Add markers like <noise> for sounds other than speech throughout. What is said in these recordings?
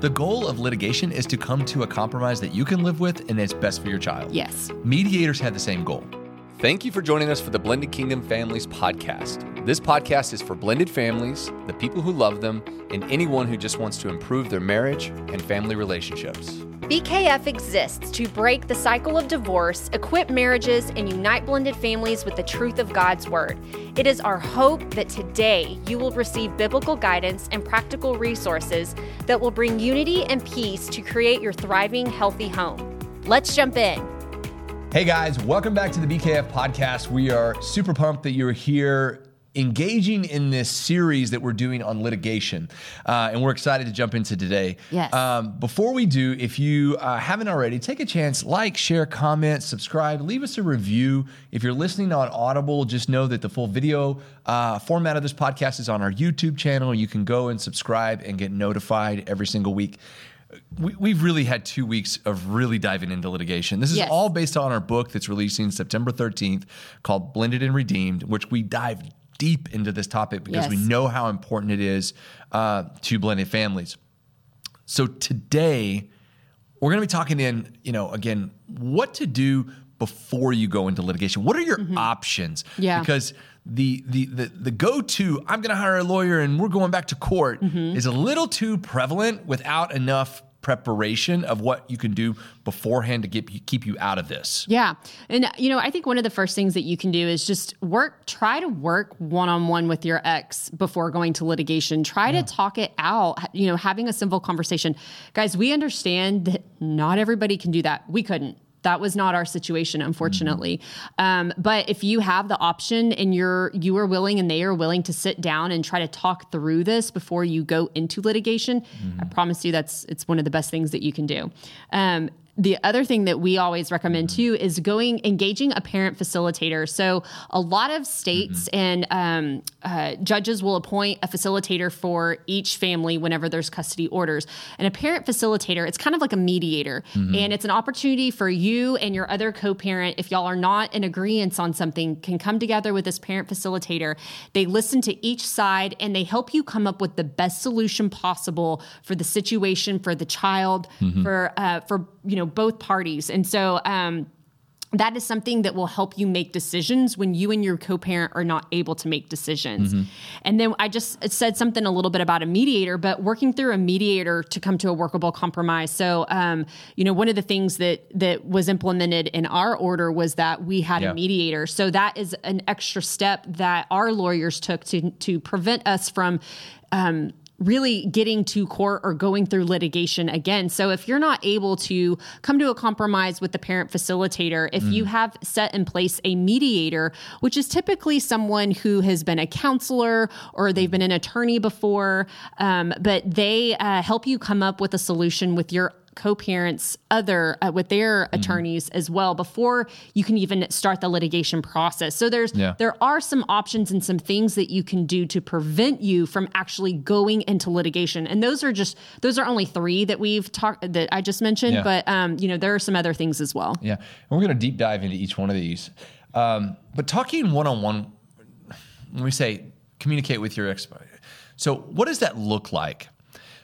The goal of litigation is to come to a compromise that you can live with and that's best for your child. Yes. Mediators have the same goal. Thank you for joining us for the Blended Kingdom Families podcast. This podcast is for blended families, the people who love them, and anyone who just wants to improve their marriage and family relationships. BKF exists to break the cycle of divorce, equip marriages, and unite blended families with the truth of God's Word. It is our hope that today you will receive biblical guidance and practical resources that will bring unity and peace to create your thriving, healthy home. Let's jump in. Hey guys, welcome back to the BKF podcast. We are super pumped that you're here engaging in this series that we're doing on litigation. Uh, and we're excited to jump into today. Yes. Um, before we do, if you uh, haven't already, take a chance, like, share, comment, subscribe, leave us a review. If you're listening on Audible, just know that the full video uh, format of this podcast is on our YouTube channel. You can go and subscribe and get notified every single week we, we've really had two weeks of really diving into litigation. This is Yes. all based on our book that's releasing September 13th called Blended and Redeemed, which we dive deep into this topic because we know how important it is uh, to blended families. So today, we're going to be talking in, you know, again, what to do before you go into litigation. What are your options? Mm-hmm. Yeah. Because the the the, the go to I'm going to hire a lawyer and we're going back to court Mm-hmm. is a little too prevalent without enough preparation of what you can do beforehand to get keep you out of this. Yeah. And, you know, I think one of the first things that you can do is just work, try to work one on one with your ex before going to litigation. Try to talk it out, you know, having a simple conversation. Guys, we understand that not everybody can do that. We couldn't. That was not our situation, unfortunately. Um, but if you have the option and you're you are willing and they are willing to sit down and try to talk through this before you go into litigation, I promise you that's it's one of the best things that you can do. Um, the other thing that we always recommend too is going engaging a parent facilitator. So a lot of states and um, uh, judges will appoint a facilitator for each family whenever there's custody orders. And a parent facilitator, it's kind of like a mediator, and it's an opportunity for you and your other co-parent, if y'all are not in agreement on something, can come together with this parent facilitator. They listen to each side and they help you come up with the best solution possible for the situation, for the child, for uh, for you know both parties. And so um, that is something that will help you make decisions when you and your co-parent are not able to make decisions. And then I just said something a little bit about a mediator, but working through a mediator to come to a workable compromise. So, um, you know, one of the things that that was implemented in our order was that we had Yeah. a mediator. So that is an extra step that our lawyers took to to prevent us from. Um, really getting to court or going through litigation again. So if you're not able to come to a compromise with the parent facilitator, if you have set in place a mediator, which is typically someone who has been a counselor or they've been an attorney before, um, but they uh, help you come up with a solution with your co-parents other uh, with their attorneys as well before you can even start the litigation process so there's Yeah. there are some options and some things that you can do to prevent you from actually going into litigation and those are just those are only three that we've talked that i just mentioned Yeah. but um, you know there are some other things as well Yeah, and we're going to deep dive into each one of these. Um, but talking one on one, when we say communicate with your ex, so what does that look like?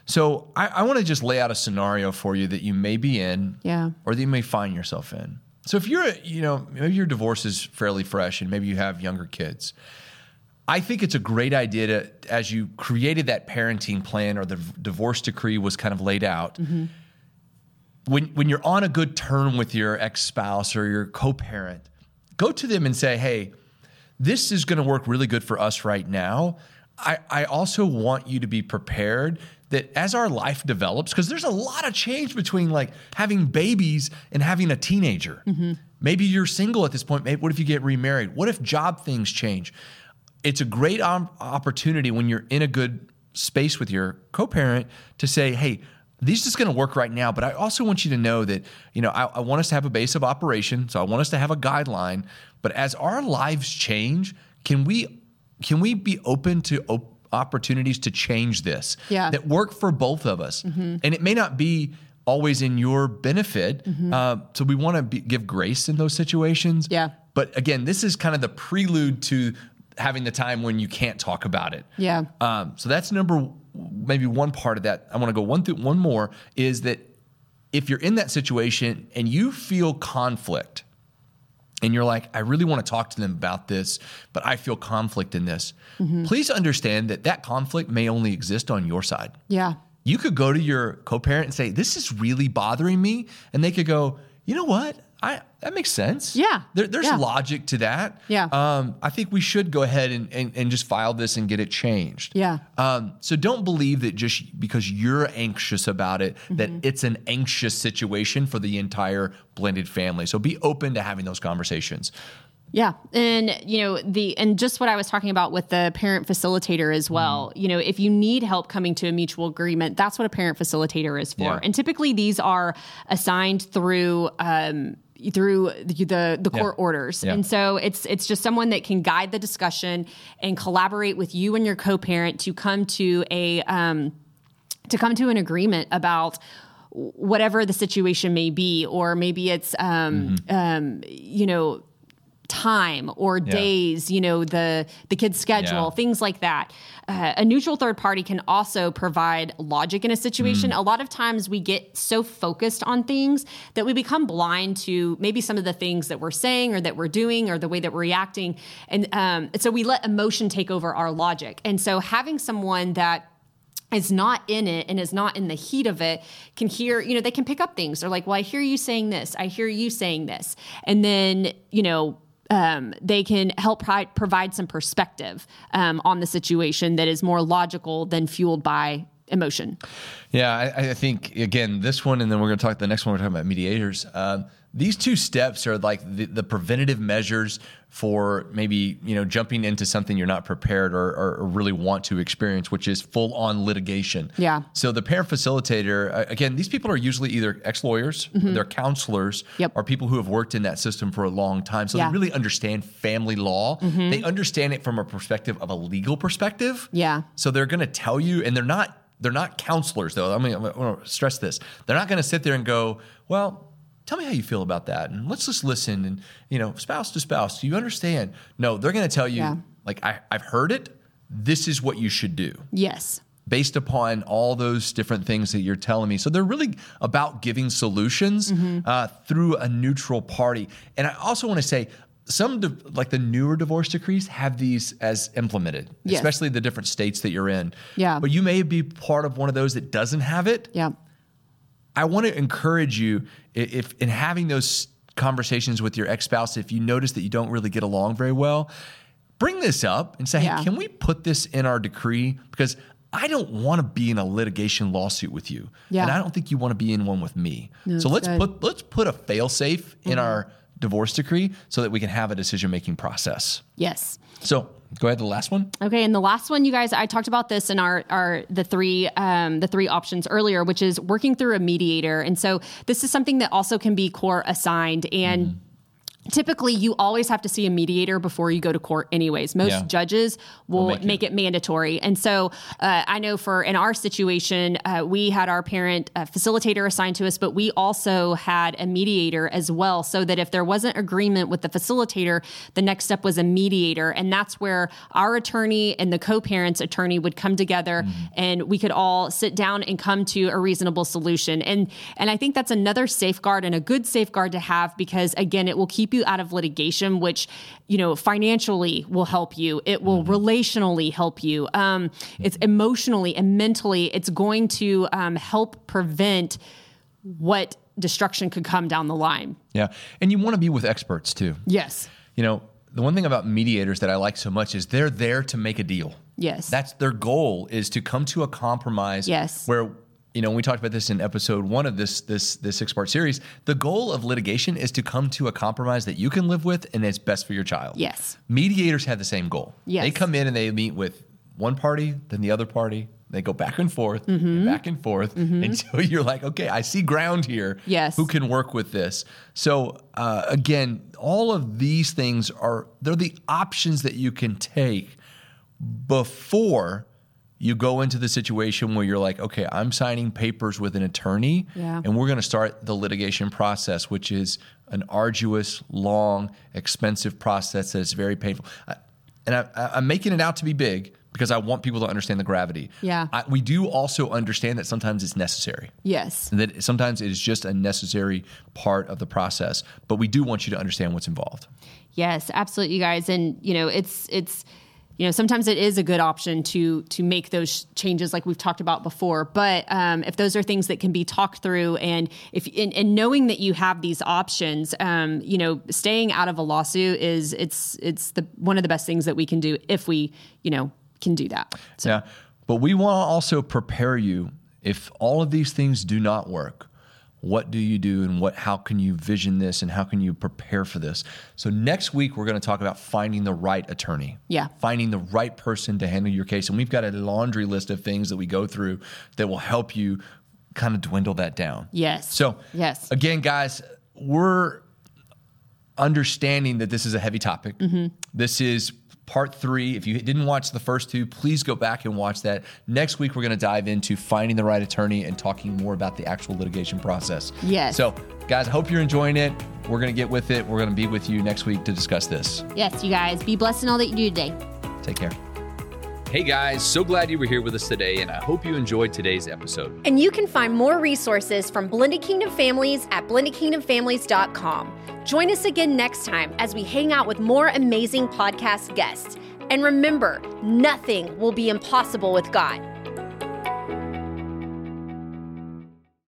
So I, I want to just lay out a scenario for you that you may be in, Yeah. or that you may find yourself in. So if you're, you know, maybe your divorce is fairly fresh, and maybe you have younger kids. I think it's a great idea to, as you created that parenting plan or the divorce decree was kind of laid out mm-hmm. when when you're on a good term with your ex-spouse or your co-parent, go to them and say, "Hey, this is going to work really good for us right now. I, I also want you to be prepared that as our life develops, because there's a lot of change between like having babies and having a teenager. Mm-hmm. Maybe you're single at this point. Maybe what if you get remarried? What if job things change? It's a great om- opportunity when you're in a good space with your co-parent to say, "Hey, this is going to work right now, but I also want you to know that you know I, I want us to have a base of operation, so I want us to have a guideline. But as our lives change, can we can we be open to op- opportunities to change this Yeah. that work for both of us? And it may not be always in your benefit. Uh, so we want to give grace in those situations. Yeah. But again, this is kind of the prelude to having the time when you can't talk about it. Yeah. Um, so that's number maybe one part of that. I want to go one through one more is that if you're in that situation and you feel conflict and you're like, I really want to talk to them about this, but I feel conflict in this, mm-hmm. please understand that that conflict may only exist on your side. Yeah. You could go to your co-parent and say, "This is really bothering me," and they could go, "You know what? I that makes sense. Yeah. there, there's Yeah. logic to that. Yeah. um, I think we should go ahead and, and and just file this and get it changed. Yeah. Um, so don't believe that just because you're anxious about it that Mm-hmm. it's an anxious situation for the entire blended family. So be open to having those conversations. Yeah. And, you know, the, and just what I was talking about with the parent facilitator as well, Mm-hmm. you know, if you need help coming to a mutual agreement, that's what a parent facilitator is for. Yeah. And typically these are assigned through, um, through the the, the court Yeah. orders, Yeah. and so it's it's just someone that can guide the discussion and collaborate with you and your co-parent to come to a um, to come to an agreement about whatever the situation may be, or maybe it's um, Mm-hmm. um, you know time or days, you know the the kid's schedule, Yeah. things like that. Uh, a neutral third party can also provide logic in a situation. Mm. A lot of times we get so focused on things that we become blind to maybe some of the things that we're saying or that we're doing or the way that we're reacting, and um, and so we let emotion take over our logic. And so having someone that is not in it and is not in the heat of it can hear you know they can pick up things they're like well i hear you saying this i hear you saying this and then you know um, they can help provide some perspective um, on the situation that is more logical than fueled by emotion Yeah, I, I think again this one, and then we're going to talk the next one. We're talking about mediators. Um, these two steps are like the, the preventative measures for maybe you know jumping into something you're not prepared or, or, or really want to experience, which is full on litigation. Yeah. So the parent facilitator, uh, again, these people are usually either ex lawyers, they're counselors, Mm-hmm. Yep. or people who have worked in that system for a long time. So Yeah. Mm-hmm. they really understand family law. They understand it from a perspective of a legal perspective. Yeah. So they're going to tell you, and they're not they're not counselors though. I mean, I want to stress this. They're not going to sit there and go, well. Tell me how you feel about that, and let's just listen. And you know, spouse to spouse, do you understand? No, they're going to tell you, Yeah. like I, I've heard it. This is what you should do yes based upon all those different things that you're telling me. So they're really about giving solutions Mm-hmm. uh, through a neutral party. And I also want to say, some like the newer divorce decrees have these as implemented, Yes. especially the different states that you're in. Yeah. But you may be part of one of those that doesn't have it. yeah I want to encourage you if in having those conversations with your ex-spouse, if you notice that you don't really get along very well, bring this up and say, Yeah. "Hey, can we put this in our decree?" Because I don't want to be in a litigation lawsuit with you, Yeah. and I don't think you want to be in one with me. so let's good. put let's put a fail-safe in mm-hmm. our divorce decree so that we can have a decision-making process. yes So go ahead the last one. Okay, and the last one, you guys, I talked about this in our our the three um, the three options earlier, which is working through a mediator, and so this is something that also can be court assigned and. Typically, you always have to see a mediator before you go to court, anyways. Most Yeah. judges will make make, it. mandatory. And so, uh, I know for in our situation, uh, we had our parent uh, facilitator assigned to us, but we also had a mediator as well, so that if there wasn't agreement with the facilitator, the next step was a mediator, and that's where our attorney and the co-parent's attorney would come together, and we could all sit down and come to a reasonable solution. And and I think that's another safeguard and a good safeguard to have because again, it will keep you out of litigation, which you know financially will help you. It will relationally help you. Um, it's emotionally and mentally. It's going to um, help prevent what destruction could come down the line. Yeah, and you want to be with experts too. Yes. You know, the one thing about mediators that I like so much is they're there to make a deal. Yes. That's their goal is to come to a compromise. Yes. Where you know, we talked about this in episode one of this this this six part series. The goal of litigation is to come to a compromise that you can live with and it's best for your child. Yes. Mediators have the same goal. Yes. They come in and they meet with one party, then the other party. They go back and forth, and back and forth until <laughs> you're like, okay, I see ground here. Yes. Who can work with this? So uh, again, all of these things are they're the options that you can take before you go into the situation where you're like, okay, I'm signing papers with an attorney, Yeah. and we're going to start the litigation process, which is an arduous, long, expensive process that's very painful. I, and I, I'm making it out to be big because I want people to understand the gravity. Yeah. I, we do also understand that sometimes it's necessary. Yes. And that sometimes it is just a necessary part of the process, but we do want you to understand what's involved. Yes, absolutely, you guys. And you know, it's it's you know sometimes it is a good option to to make those changes like we've talked about before but um, if those are things that can be talked through and if and, and knowing that you have these options um, you know staying out of a lawsuit is it's it's the one of the best things that we can do if we you know can do that so. yeah but we want to also prepare you if all of these things do not work what do you do and what how can you vision this and how can you prepare for this? So next week we're going to talk about finding the right attorney. Yeah. Finding the right person to handle your case. And we've got a laundry list of things that we go through that will help you kind of dwindle that down. Yes. So yes. again guys we're understanding that this is a heavy topic. Mm-hmm. this is part three. If you didn't watch the first two, please go back and watch that. Next week, we're going to dive into finding the right attorney and talking more about the actual litigation process. Yes. So, guys, I hope you're enjoying it. We're going to get with it. We're going to be with you next week to discuss this. Yes, you guys. Be blessed in all that you do today. Take care. Hey guys, so glad you were here with us today, and I hope you enjoyed today's episode. And you can find more resources from Blended Kingdom Families at blendedkingdomfamilies.com. Join us again next time as we hang out with more amazing podcast guests. And remember, nothing will be impossible with God.